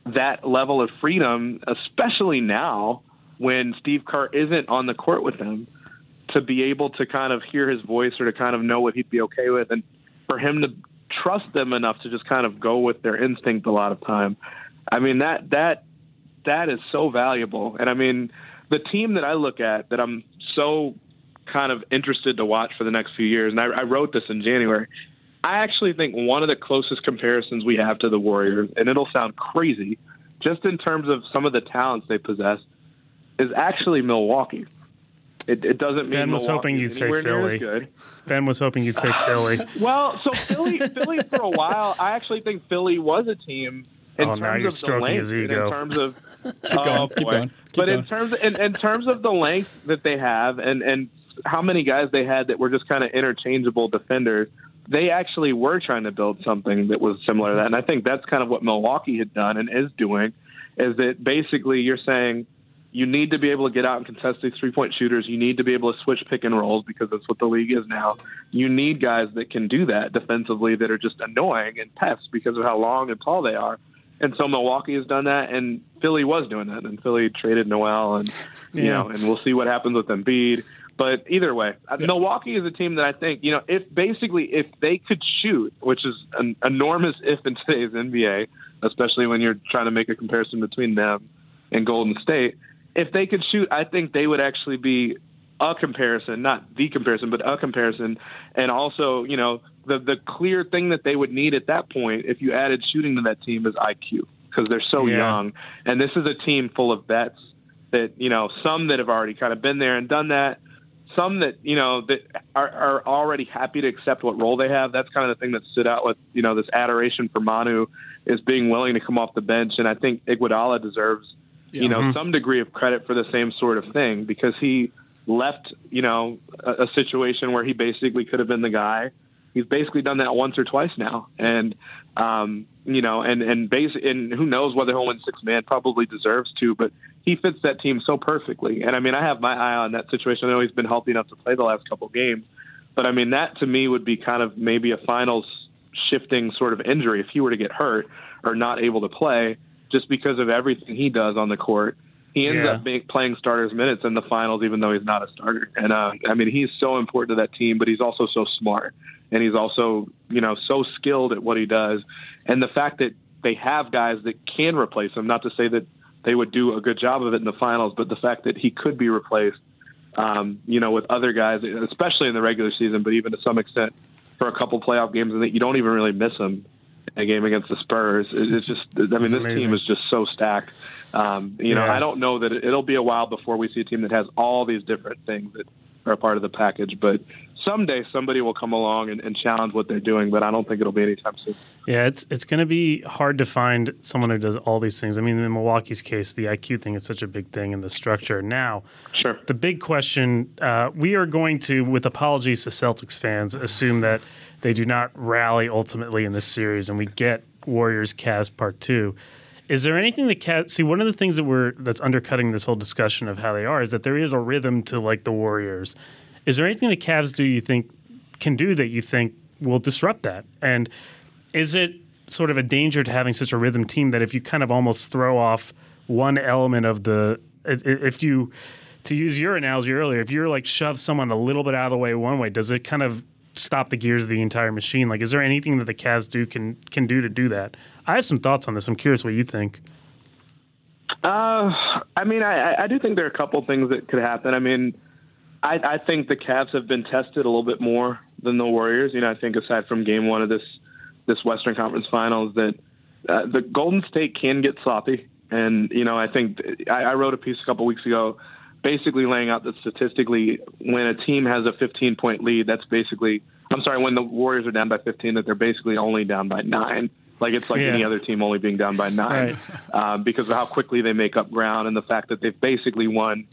that level of freedom, especially now when Steve Kerr isn't on the court with them, to be able to kind of hear his voice or to kind of know what he'd be okay with, and for him to trust them enough to just kind of go with their instinct a lot of time. I mean that that that is so valuable. And I mean the team that I look at that I'm so kind of interested to watch for the next few years, and I, I wrote this in January. I actually think one of the closest comparisons we have to the Warriors, and it'll sound crazy, just in terms of some of the talents they possess, is actually Milwaukee. It, it doesn't mean Ben was Milwaukee hoping you'd say Philly. Ben was hoping you'd say Philly. Well, so Philly, Philly for a while, I actually think Philly was a team in Oh, terms now you're of the length, his ego. in terms of Keep oh, going, oh, keep going, keep but in terms of, in, in terms of the length that they have, and and how many guys they had that were just kind of interchangeable defenders, they actually were trying to build something that was similar to that. And I think that's kind of what Milwaukee had done and is doing, is that basically you're saying you need to be able to get out and contest these three point shooters. You need to be able to switch pick and rolls because that's what the league is now. You need guys that can do that defensively that are just annoying and pests because of how long and tall they are. And so Milwaukee has done that, and Philly was doing that, and Philly traded Noel, and you Yeah. know, and we'll see what happens with Embiid. But either way, uh Milwaukee is a team that I think you know, if basically if they could shoot, which is an enormous if in today's NBA, especially when you're trying to make a comparison between them and Golden State, if they could shoot, I think they would actually be a comparison, not the comparison, but a comparison. And also, you know, the the clear thing that they would need at that point, if you added shooting to that team, is IQ because they're so Yeah. young. And this is a team full of vets that you know, some that have already kind of been there and done that. Some that you know that are, are already happy to accept what role they have. That's kind of the thing that stood out with you know this adoration for Manu is being willing to come off the bench, and I think Iguodala deserves you know some degree of credit for the same sort of thing because he left you know a, a situation where he basically could have been the guy. He's basically done that once or twice now, and um, you know, and and base and who knows whether he'll win six man probably deserves to, but he fits that team so perfectly. And I mean, I have my eye on that situation. I know he's been healthy enough to play the last couple games, but I mean, that to me would be kind of maybe a finals shifting sort of injury if he were to get hurt or not able to play just because of everything he does on the court. He ends Yeah. up being, playing starters minutes in the finals, even though he's not a starter. And uh, I mean, he's so important to that team, but he's also so smart, and he's also you know so skilled at what he does. And the fact that they have guys that can replace him, not to say that they would do a good job of it in the finals, but the fact that he could be replaced, um, you know, with other guys, especially in the regular season, but even to some extent for a couple playoff games, and that you don't even really miss him a game against the Spurs. It- It's just, I mean, It's this amazing. team is just so stacked. Um, you know, Yeah. I don't know that it, it'll be a while before we see a team that has all these different things that are a part of the package, but. Someday somebody will come along and, and challenge what they're doing, but I don't think it'll be anytime soon. Yeah, it's it's going to be hard to find someone who does all these things. I mean, in Milwaukee's case, the IQ thing is such a big thing in the structure. Now, Sure. the big question uh, we are going to, with apologies to Celtics fans, assume that they do not rally ultimately in this series, and we get Warriors Cavs Part Two. Is there anything that Cavs see? One of the things that we're that's undercutting this whole discussion of how they are is that there is a rhythm to like the Warriors. Is there anything the Cavs do you think can do that you think will disrupt that? And is it sort of a danger to having such a rhythm team that if you kind of almost throw off one element of the if you to use your analogy earlier, if you're like shove someone a little bit out of the way one way, does it kind of stop the gears of the entire machine? Like, is there anything that the Cavs do can can do to do that? I have some thoughts on this. I'm curious what you think. Uh, I mean, I, I do think there are a couple things that could happen. I mean, I, I think the Cavs have been tested a little bit more than the Warriors. You know, I think aside from Game One of this this Western Conference Finals, that uh, the Golden State can get sloppy. And you know, I think I, I wrote a piece a couple weeks ago, basically laying out that statistically, when a team has a 15 point lead, that's basically I'm sorry, when the Warriors are down by 15, that they're basically only down by nine. Like it's like Yeah. any other team only being down by nine um, because of how quickly they make up ground and the fact that they've basically won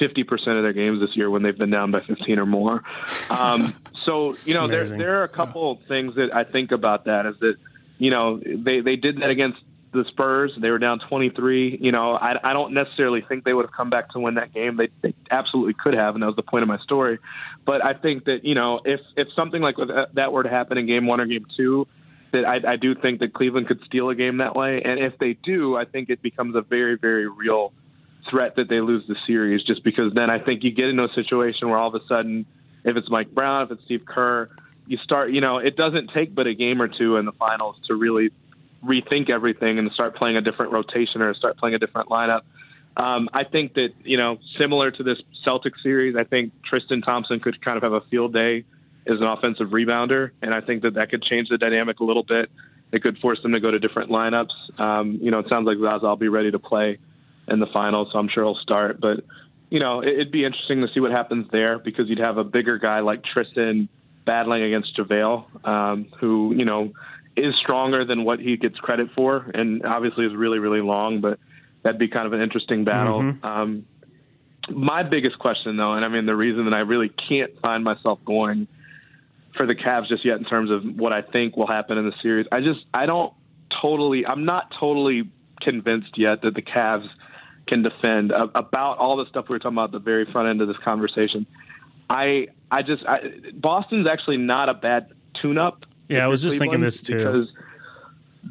50% of their games this year when they've been down by 15 or more. Um, so, you know, there, there are a couple things that I think about that is that, you know, they, they did that against the Spurs. They were down 23. You know, I, I don't necessarily think they would have come back to win that game. They, they absolutely could have, and that was the point of my story. But I think that, you know, if, if something like uh, that were to happen in game one or game two, that I, I do think that Cleveland could steal a game that way. And if they do, I think it becomes a very, very real threat that they lose the series just because then I think you get into a situation where all of a sudden, if it's Mike Brown, if it's Steve Kerr, you start, you know, it doesn't take but a game or two in the finals to really rethink everything and start playing a different rotation or start playing a different lineup. Um, I think that you know, similar to this Celtics series, I think Tristan Thompson could kind of have a field day as an offensive rebounder, and I think that that could change the dynamic a little bit. It could force them to go to different lineups. Um, you know, it sounds like Zaza will be ready to play in the finals, so I'm sure he'll start. But you know, it'd be interesting to see what happens there because you'd have a bigger guy like Tristan battling against JaVale, um, who you know is stronger than what he gets credit for, and obviously is really really long, but that'd be kind of an interesting battle. Mm-hmm. Um, my biggest question, though, and I mean the reason that I really can't find myself going for the Cavs just yet in terms of what I think will happen in the series, I just I don't totally I'm not totally convinced yet that the Cavs can defend uh, about all the stuff we were talking about at the very front end of this conversation. I I just I, Boston's actually not a bad tune-up. Yeah, I was just thinking this too because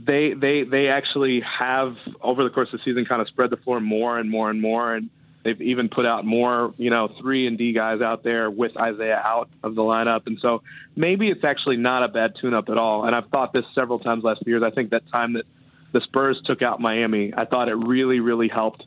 they they they actually have over the course of the season kind of spread the floor more and more and more and they've even put out more you know three and D guys out there with Isaiah out of the lineup and so maybe it's actually not a bad tune-up at all. And I've thought this several times last few years. I think that time that the Spurs took out Miami, I thought it really really helped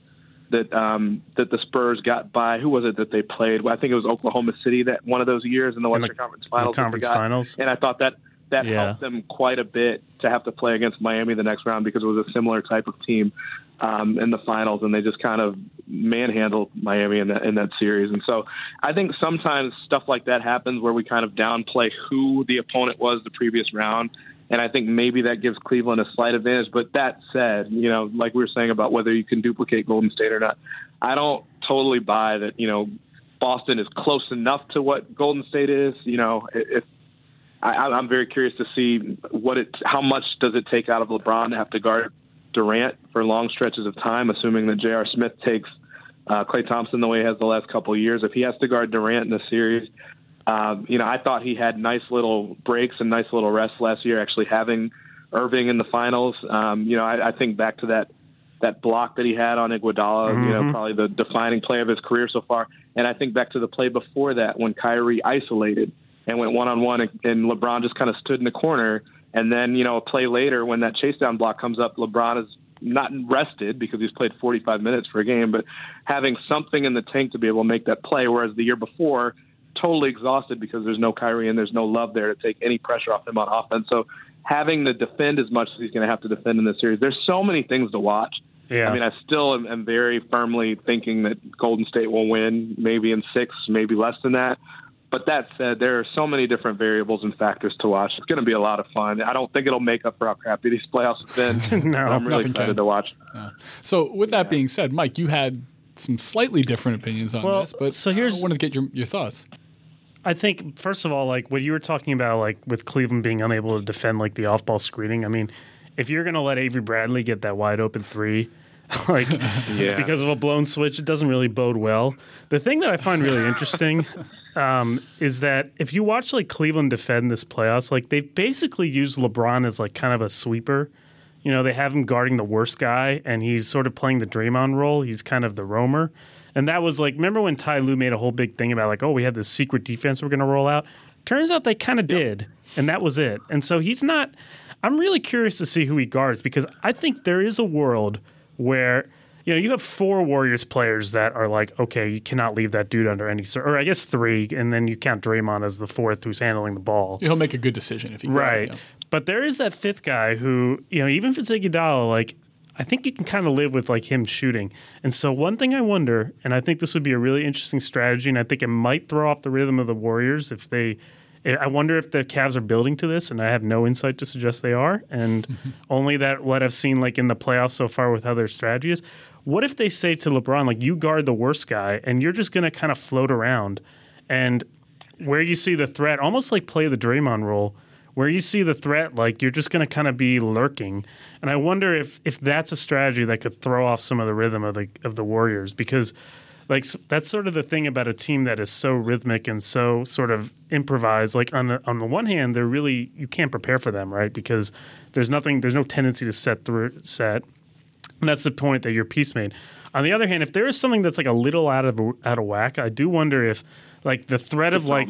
that um, that the Spurs got by. Who was it that they played? Well, I think it was Oklahoma City that one of those years in the Western the, Conference Finals. conference Finals, and I thought that that yeah. helped them quite a bit to have to play against Miami the next round because it was a similar type of team um, in the finals, and they just kind of manhandled Miami in that in that series. And so I think sometimes stuff like that happens where we kind of downplay who the opponent was the previous round. And I think maybe that gives Cleveland a slight advantage. But that said, you know, like we were saying about whether you can duplicate Golden State or not, I don't totally buy that, you know, Boston is close enough to what Golden State is. You know, if I, I'm very curious to see what it, how much does it take out of LeBron to have to guard Durant for long stretches of time, assuming that J.R. Smith takes uh, Klay Thompson the way he has the last couple of years. If he has to guard Durant in the series, um, you know, I thought he had nice little breaks and nice little rests last year, actually having Irving in the finals. Um, you know, I, I think back to that that block that he had on Iguodala, mm-hmm. you know, mm-hmm. probably the defining play of his career so far. And I think back to the play before that when Kyrie isolated and went one on one, and LeBron just kind of stood in the corner. And then, you know, a play later when that chase down block comes up, LeBron is not rested because he's played 45 minutes for a game, but having something in the tank to be able to make that play. Whereas the year before, totally exhausted because there's no Kyrie and there's no love there to take any pressure off him on offense. So having to defend as much as he's going to have to defend in this series, there's so many things to watch. Yeah. I mean, I still am, am very firmly thinking that Golden State will win, maybe in six, maybe less than that. But that said, there are so many different variables and factors to watch. It's going to be a lot of fun. I don't think it'll make up for how crappy these playoffs have been. no, I'm really excited can. to watch. Uh, so, with that yeah. being said, Mike, you had some slightly different opinions on well, this, but so here's, I wanted to get your, your thoughts. I think first of all, like what you were talking about, like with Cleveland being unable to defend like the off ball screening. I mean, if you're going to let Avery Bradley get that wide open three, like yeah. because of a blown switch, it doesn't really bode well. The thing that I find really interesting um, is that if you watch like Cleveland defend this playoffs, like they basically use LeBron as like kind of a sweeper. You know, they have him guarding the worst guy, and he's sort of playing the Draymond role. He's kind of the roamer. And that was like, remember when Ty Lue made a whole big thing about like, oh, we had this secret defense we're going to roll out? Turns out they kind of yep. did, and that was it. And so he's not. I'm really curious to see who he guards because I think there is a world where you know you have four Warriors players that are like, okay, you cannot leave that dude under any or I guess three, and then you count Draymond as the fourth who's handling the ball. He'll make a good decision if he right. It, yeah. But there is that fifth guy who you know even if it's Iguodala, like I think you can kind of live with like him shooting. And so one thing I wonder, and I think this would be a really interesting strategy, and I think it might throw off the rhythm of the Warriors if they. Eh, I wonder if the Cavs are building to this, and I have no insight to suggest they are, and only that what I've seen like in the playoffs so far with how their strategy is. What if they say to LeBron, like, you guard the worst guy, and you're just going to kind of float around, and where you see the threat, almost like play the Draymond role, where you see the threat, like you're just going to kind of be lurking. And I wonder if if that's a strategy that could throw off some of the rhythm of the of the Warriors because like that's sort of the thing about a team that is so rhythmic and so sort of improvised. Like on the on the one hand, they're really you can't prepare for them, right? Because there's nothing, there's no tendency to set through set. And that's the point that your piece made. On the other hand, if there is something that's like a little out of out of whack, I do wonder if like the threat of like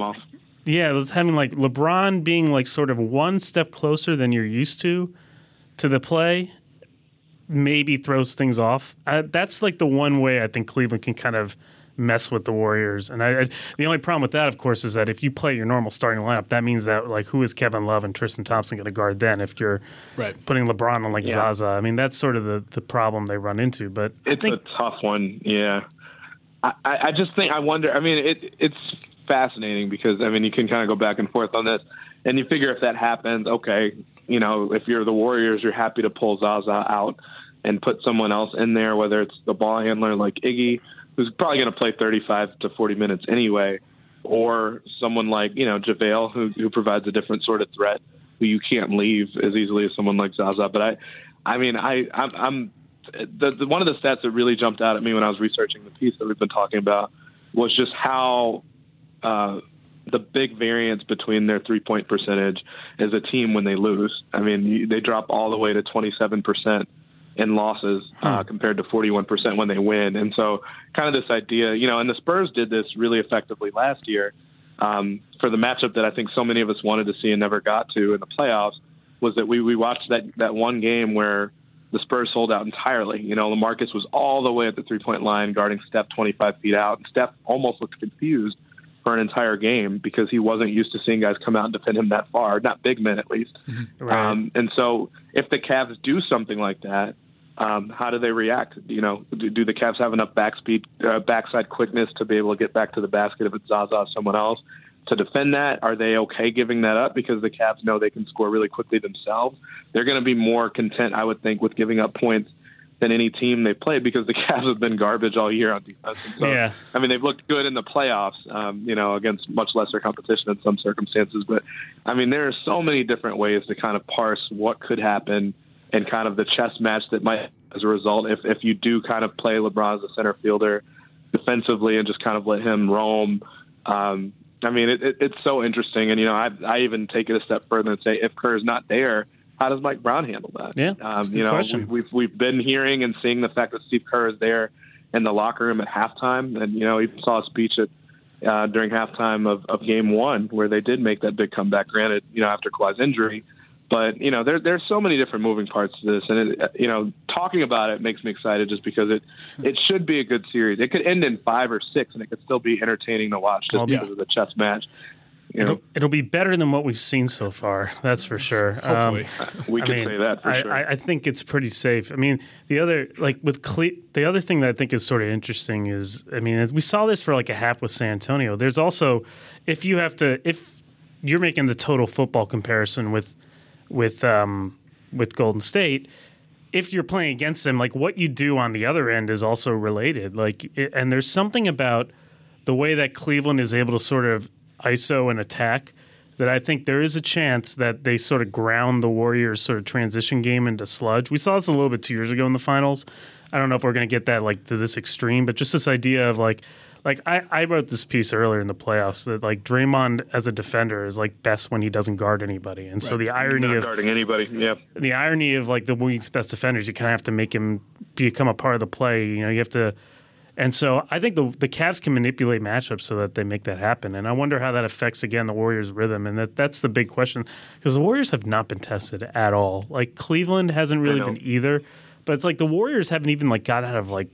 yeah, it's having like LeBron being like sort of one step closer than you're used to to the play. maybe throws things off. Uh, that's like the one way I think Cleveland can kind of mess with the Warriors. And I, I, the only problem with that, of course, is that if you play your normal starting lineup, that means that like who is Kevin Love and Tristan Thompson going to guard then? If you're Right. putting LeBron on like Yeah. Zaza, I mean that's sort of the the problem they run into. But I It's think a tough one. Yeah, I, I I just think I wonder. I mean, it it's fascinating because I mean you can kind of go back and forth on this, and you figure if that happens, okay, you know, if you're the Warriors, you're happy to pull Zaza out and put someone else in there, whether it's the ball handler like Iggy, who's probably going to play 35 to 40 minutes anyway, or someone like you know JaVale, who who provides a different sort of threat, who you can't leave as easily as someone like Zaza. But I, I mean, I I'm, I'm the, the one of the stats that really jumped out at me when I was researching the piece that we've been talking about was just how uh, the big variance between their three point percentage as a team when they lose. I mean, they drop all the way to 27% in losses uh, compared to 41% when they win. And so, kind of this idea, you know, and the Spurs did this really effectively last year um, for the matchup that I think so many of us wanted to see and never got to in the playoffs was that we, we watched that, that one game where the Spurs sold out entirely. You know, LaMarcus was all the way at the three point line guarding Steph 25 feet out. And Steph almost looked confused for an entire game because he wasn't used to seeing guys come out and defend him that far, not big men at least. Right. Um, and so if the Cavs do something like that, um, how do they react? You know, do, do the Cavs have enough back speed, uh, backside quickness to be able to get back to the basket if it's Zaza or someone else to defend that? Are they okay giving that up because the Cavs know they can score really quickly themselves? They're going to be more content, I would think, with giving up points than any team they played because the Cavs have been garbage all year on defense. So, Yeah. I mean, they've looked good in the playoffs, um, you know, against much lesser competition in some circumstances. But I mean, there are so many different ways to kind of parse what could happen and kind of the chess match that might, as a result, if if you do kind of play LeBron as a center fielder defensively and just kind of let him roam. Um, I mean, it, it, it's so interesting, and you know, I I even take it a step further and say, if Kerr is not there, how does Mike Brown handle that? Yeah, um, that's a good you know, question. We, we've we've been hearing and seeing the fact that Steve Kerr is there in the locker room at halftime, and you know, he saw a speech at uh, during halftime of, of Game One where they did make that big comeback. Granted, you know, after Kawhi's injury, but you know, there there's so many different moving parts to this, and it, you know, talking about it makes me excited just because it it should be a good series. It could end in five or six, and it could still be entertaining to watch just Well, because yeah. of the chess match. You know, it'll, it'll be better than what we've seen so far. That's for sure. Hopefully. Um, we I can mean, say that for I, sure. I, I think it's pretty safe. I mean, the other like with Cle- the other thing that I think is sort of interesting is, I mean, as we saw this for like a half with San Antonio. There's also if you have to if you're making the total football comparison with with um, with Golden State. If you're playing against them, like what you do on the other end is also related. Like, and there's something about the way that Cleveland is able to sort of ISO and attack that I think there is a chance that they sort of ground the Warriors' sort of transition game into sludge. We saw this a little bit two years ago in the finals. I don't know if we're going to get that like to this extreme, but just this idea of like, like I, I wrote this piece earlier in the playoffs that like Draymond as a defender is like best when he doesn't guard anybody, and so the irony of guarding anybody. Yeah. the irony of like the week's best defenders, you kind of have to make him become a part of the play. You know, you have to, and so I think the the Cavs can manipulate matchups so that they make that happen. And I wonder how that affects again the Warriors' rhythm. And that that's the big question because the Warriors have not been tested at all. Like Cleveland hasn't really been either. But it's like the Warriors haven't even like got out of like.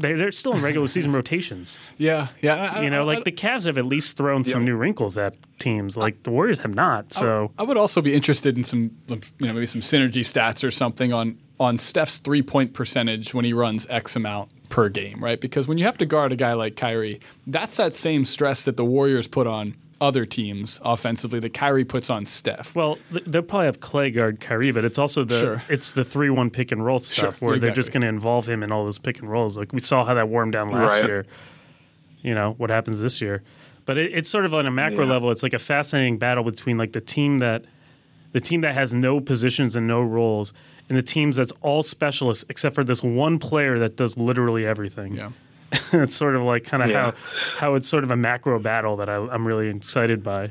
They're, they're still in regular season rotations. Yeah, yeah. I- I- You know, I- like the Cavs have at least thrown some new wrinkles at teams. Like the Warriors have not. So I would also be interested in some, you know, maybe some synergy stats or something on on Steph's three point percentage when he runs X amount per game, right? Because when you have to guard a guy like Kyrie, that's that same stress that the Warriors put on other teams offensively that Kyrie puts on Steph. Well, they'll probably have Klay guard Kyrie, but it's also the Sure. it's the three one pick and roll stuff Sure, where they're just going to involve him in all those pick and rolls. Like we saw how that wore him down last Right. year. You know what happens this year, but it, it's sort of on a macro Yeah. level. It's like a fascinating battle between like the team that the team that has no positions and no roles, and the teams that's all specialists except for this one player that does literally everything. yeah. it's sort of like kind of Yeah. how how it's sort of a macro battle that I, I'm really excited by.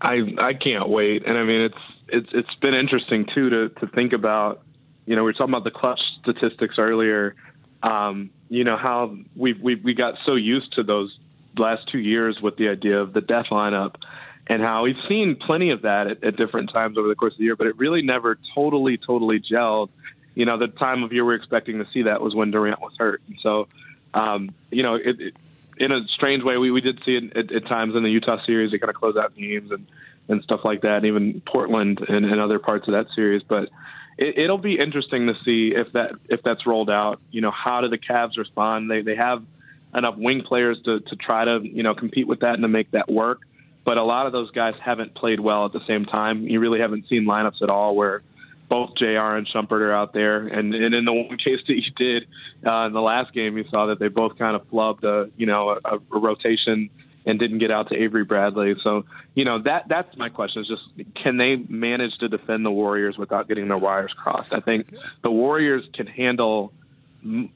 I I can't wait, and I mean it's it's it's been interesting too to to think about. You know, we were talking about the clutch statistics earlier. Um, you know how we we we got so used to those last two years with the idea of the death lineup, and how we've seen plenty of that at, at different times over the course of the year, but it really never totally totally gelled. You know, the time of year we are expecting to see that was when Durant was hurt. And so, um, you know, it, it, in a strange way, we, we did see it at, at times in the Utah series. They kind of close out games and, and stuff like that, and even Portland and, and other parts of that series. But it, it'll be interesting to see if that if that's rolled out. You know, how do the Cavs respond? They they have enough wing players to to try to you know compete with that and to make that work. But a lot of those guys haven't played well at the same time. You really haven't seen lineups at all where both J.R. and Shumpert are out there. And, and in the one case that you did uh, in the last game, you saw that they both kind of flubbed a you know a, a rotation and didn't get out to Avery Bradley. So you know that that's my question is just can they manage to defend the Warriors without getting their wires crossed? I think the Warriors can handle.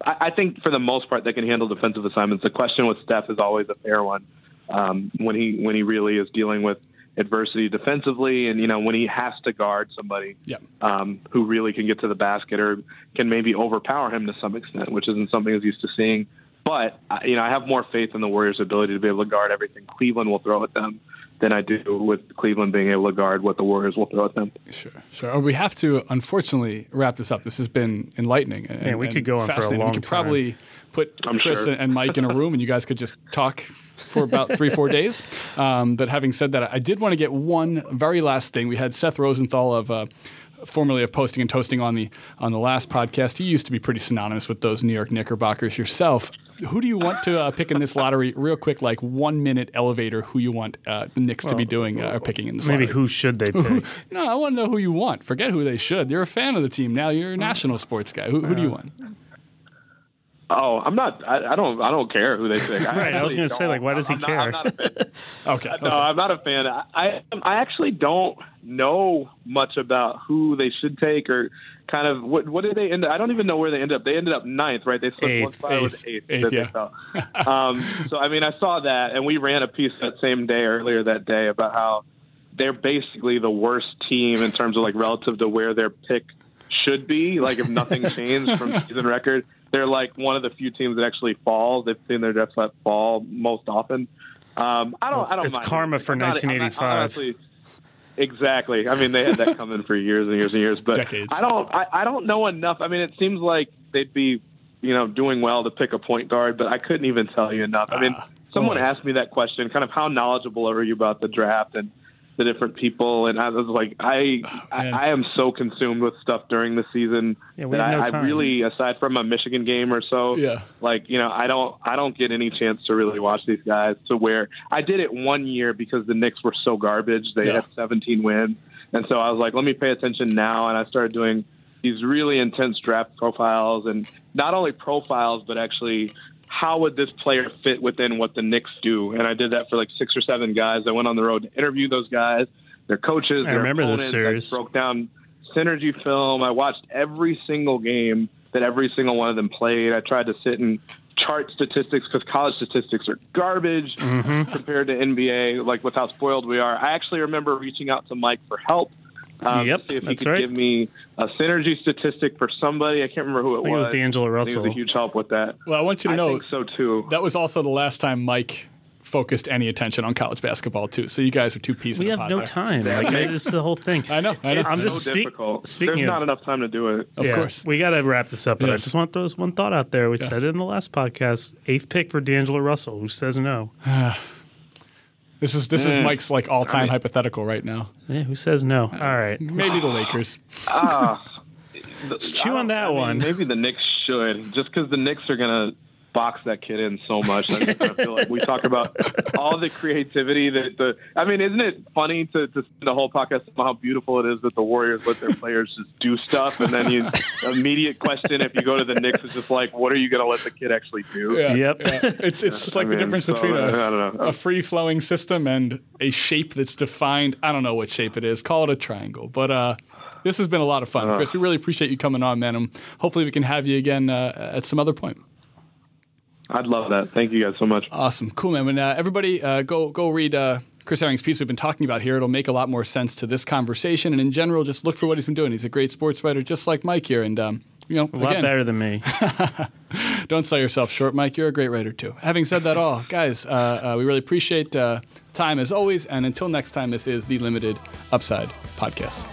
I think for the most part they can handle defensive assignments. The question with Steph is always a fair one um, when he when he really is dealing with adversity defensively, and you know when he has to guard somebody yeah. um, who really can get to the basket or can maybe overpower him to some extent, which isn't something he's used to seeing. But you know, I have more faith in the Warriors' ability to be able to guard everything Cleveland will throw at them than I do with Cleveland being able to guard what the Warriors will throw at them. Sure, sure. We have to, unfortunately, wrap this up. This has been enlightening. And, yeah, we could go on for a long We could time. probably put I'm Chris sure. and Mike in a room, and you guys could just talk for about three, four days. Um, but having said that, I did want to get one very last thing. We had Seth Rosenthal of. Uh, formerly of posting and toasting on the on the last podcast he used to be pretty synonymous with those new york knickerbockers yourself who do you want to uh, pick in this lottery real quick like one minute elevator who you want uh, the knicks to be doing uh, or picking in this Maybe lottery? who should they pick? no i want to know who you want forget who they should you're a fan of the team now you're a national sports guy who, who do you want Oh, I'm not. I, I don't. I don't care who they pick. Right, I was gonna say, like, why does he I'm not- care? I'm not a fan. okay, No, okay. I'm not a fan. I, I I actually don't know much about who they should take or kind of what what did they end up? I don't even know where they ended up. They ended up ninth, right? They slipped one spot Eighth. eighth. Eighth, yeah. um, so I mean, I saw that, and we ran a piece that same day earlier that day about how they're basically the worst team in terms of like relative to where their pick should be. Like if nothing changed from season record, they're like one of the few teams that actually falls. They've seen their draft slot fall most often. Um, I don't. It's- I don't. it's mind karma it. for I'm not- not- 1985. honestly- Exactly. I mean, they had that coming for years and years and years. But Decades. I don't. I, I don't know enough. I mean, it seems like they'd be, you know, doing well to pick a point guard, but I couldn't even tell you enough. I mean, Ah, someone always. asked me that question, kind of how knowledgeable are you about the draft and the different people, and I was like, I, I. I am so consumed with stuff during the season Yeah, that have no I, I really, aside from a Michigan game or so, Yeah. like you know, I don't, I don't get any chance to really watch these guys. To where I did it one year because the Knicks were so garbage. They Yeah. had 17 wins, and so I was like, let me pay attention now, and I started doing these really intense draft profiles, and not only profiles, but actually how would this player fit within what the Knicks do? And I did that for like six or seven guys. I went on the road to interview those guys, their coaches. I their remember this series. I broke down synergy film. I watched every single game that every single one of them played. I tried to sit and chart statistics because college statistics are garbage Mm-hmm. compared to NBA. Like with how spoiled we are. I actually remember reaching out to Mike for help. Um, Yep, to see if he could right. give me a synergy statistic for somebody. I can't remember who it I think it was was. D'Angelo Russell. it was a huge help with that. well i want you to I know think so too. that was also the last time mike focused any attention on college basketball too so you guys are two peas we in have pod no there. time. Like, it's the whole thing. i know i know I'm just so speak- difficult. speaking There's of- not enough time to do it. of yeah, course we got to wrap this up. But I just want to throw this one thought out there. We said it in the last podcast. Eighth pick for D'Angelo Russell. Who says no? this is this is Mm. mike's like all-time I mean- hypothetical right now Yeah, who says no? All right. maybe the lakers Ah, Let's chew on that I mean, one. Maybe the Knicks should, just because the Knicks are gonna box that kid in so much. I just kinda feel like we talk about all the creativity that the. I mean, isn't it funny to, to spend the whole podcast about how beautiful it is that the Warriors let their players just do stuff, and then you immediate question if you go to the Knicks is just like, what are you gonna let the kid actually do? Yeah, Yep. yeah. It's it's just I like the difference so, between I a, a free flowing system and a shape that's defined. I don't know what shape it is. Call it a triangle. But uh, this has been a lot of fun, Chris. We really appreciate you coming on, man. And hopefully we can have you again uh, at some other point. I'd love that. Thank you guys so much. Awesome, cool, man. When uh, everybody uh, go go read. Uh, Chris Herring's piece we've been talking about here, it'll make a lot more sense to this conversation. And in general, just look for what he's been doing. He's a great sports writer, just like Mike here. And, um, you know, A lot again, better than me. Don't sell yourself short, Mike. You're a great writer too. Having said that, all guys, uh, uh, we really appreciate uh, time as always. And until next time, this is the Limited Upside podcast.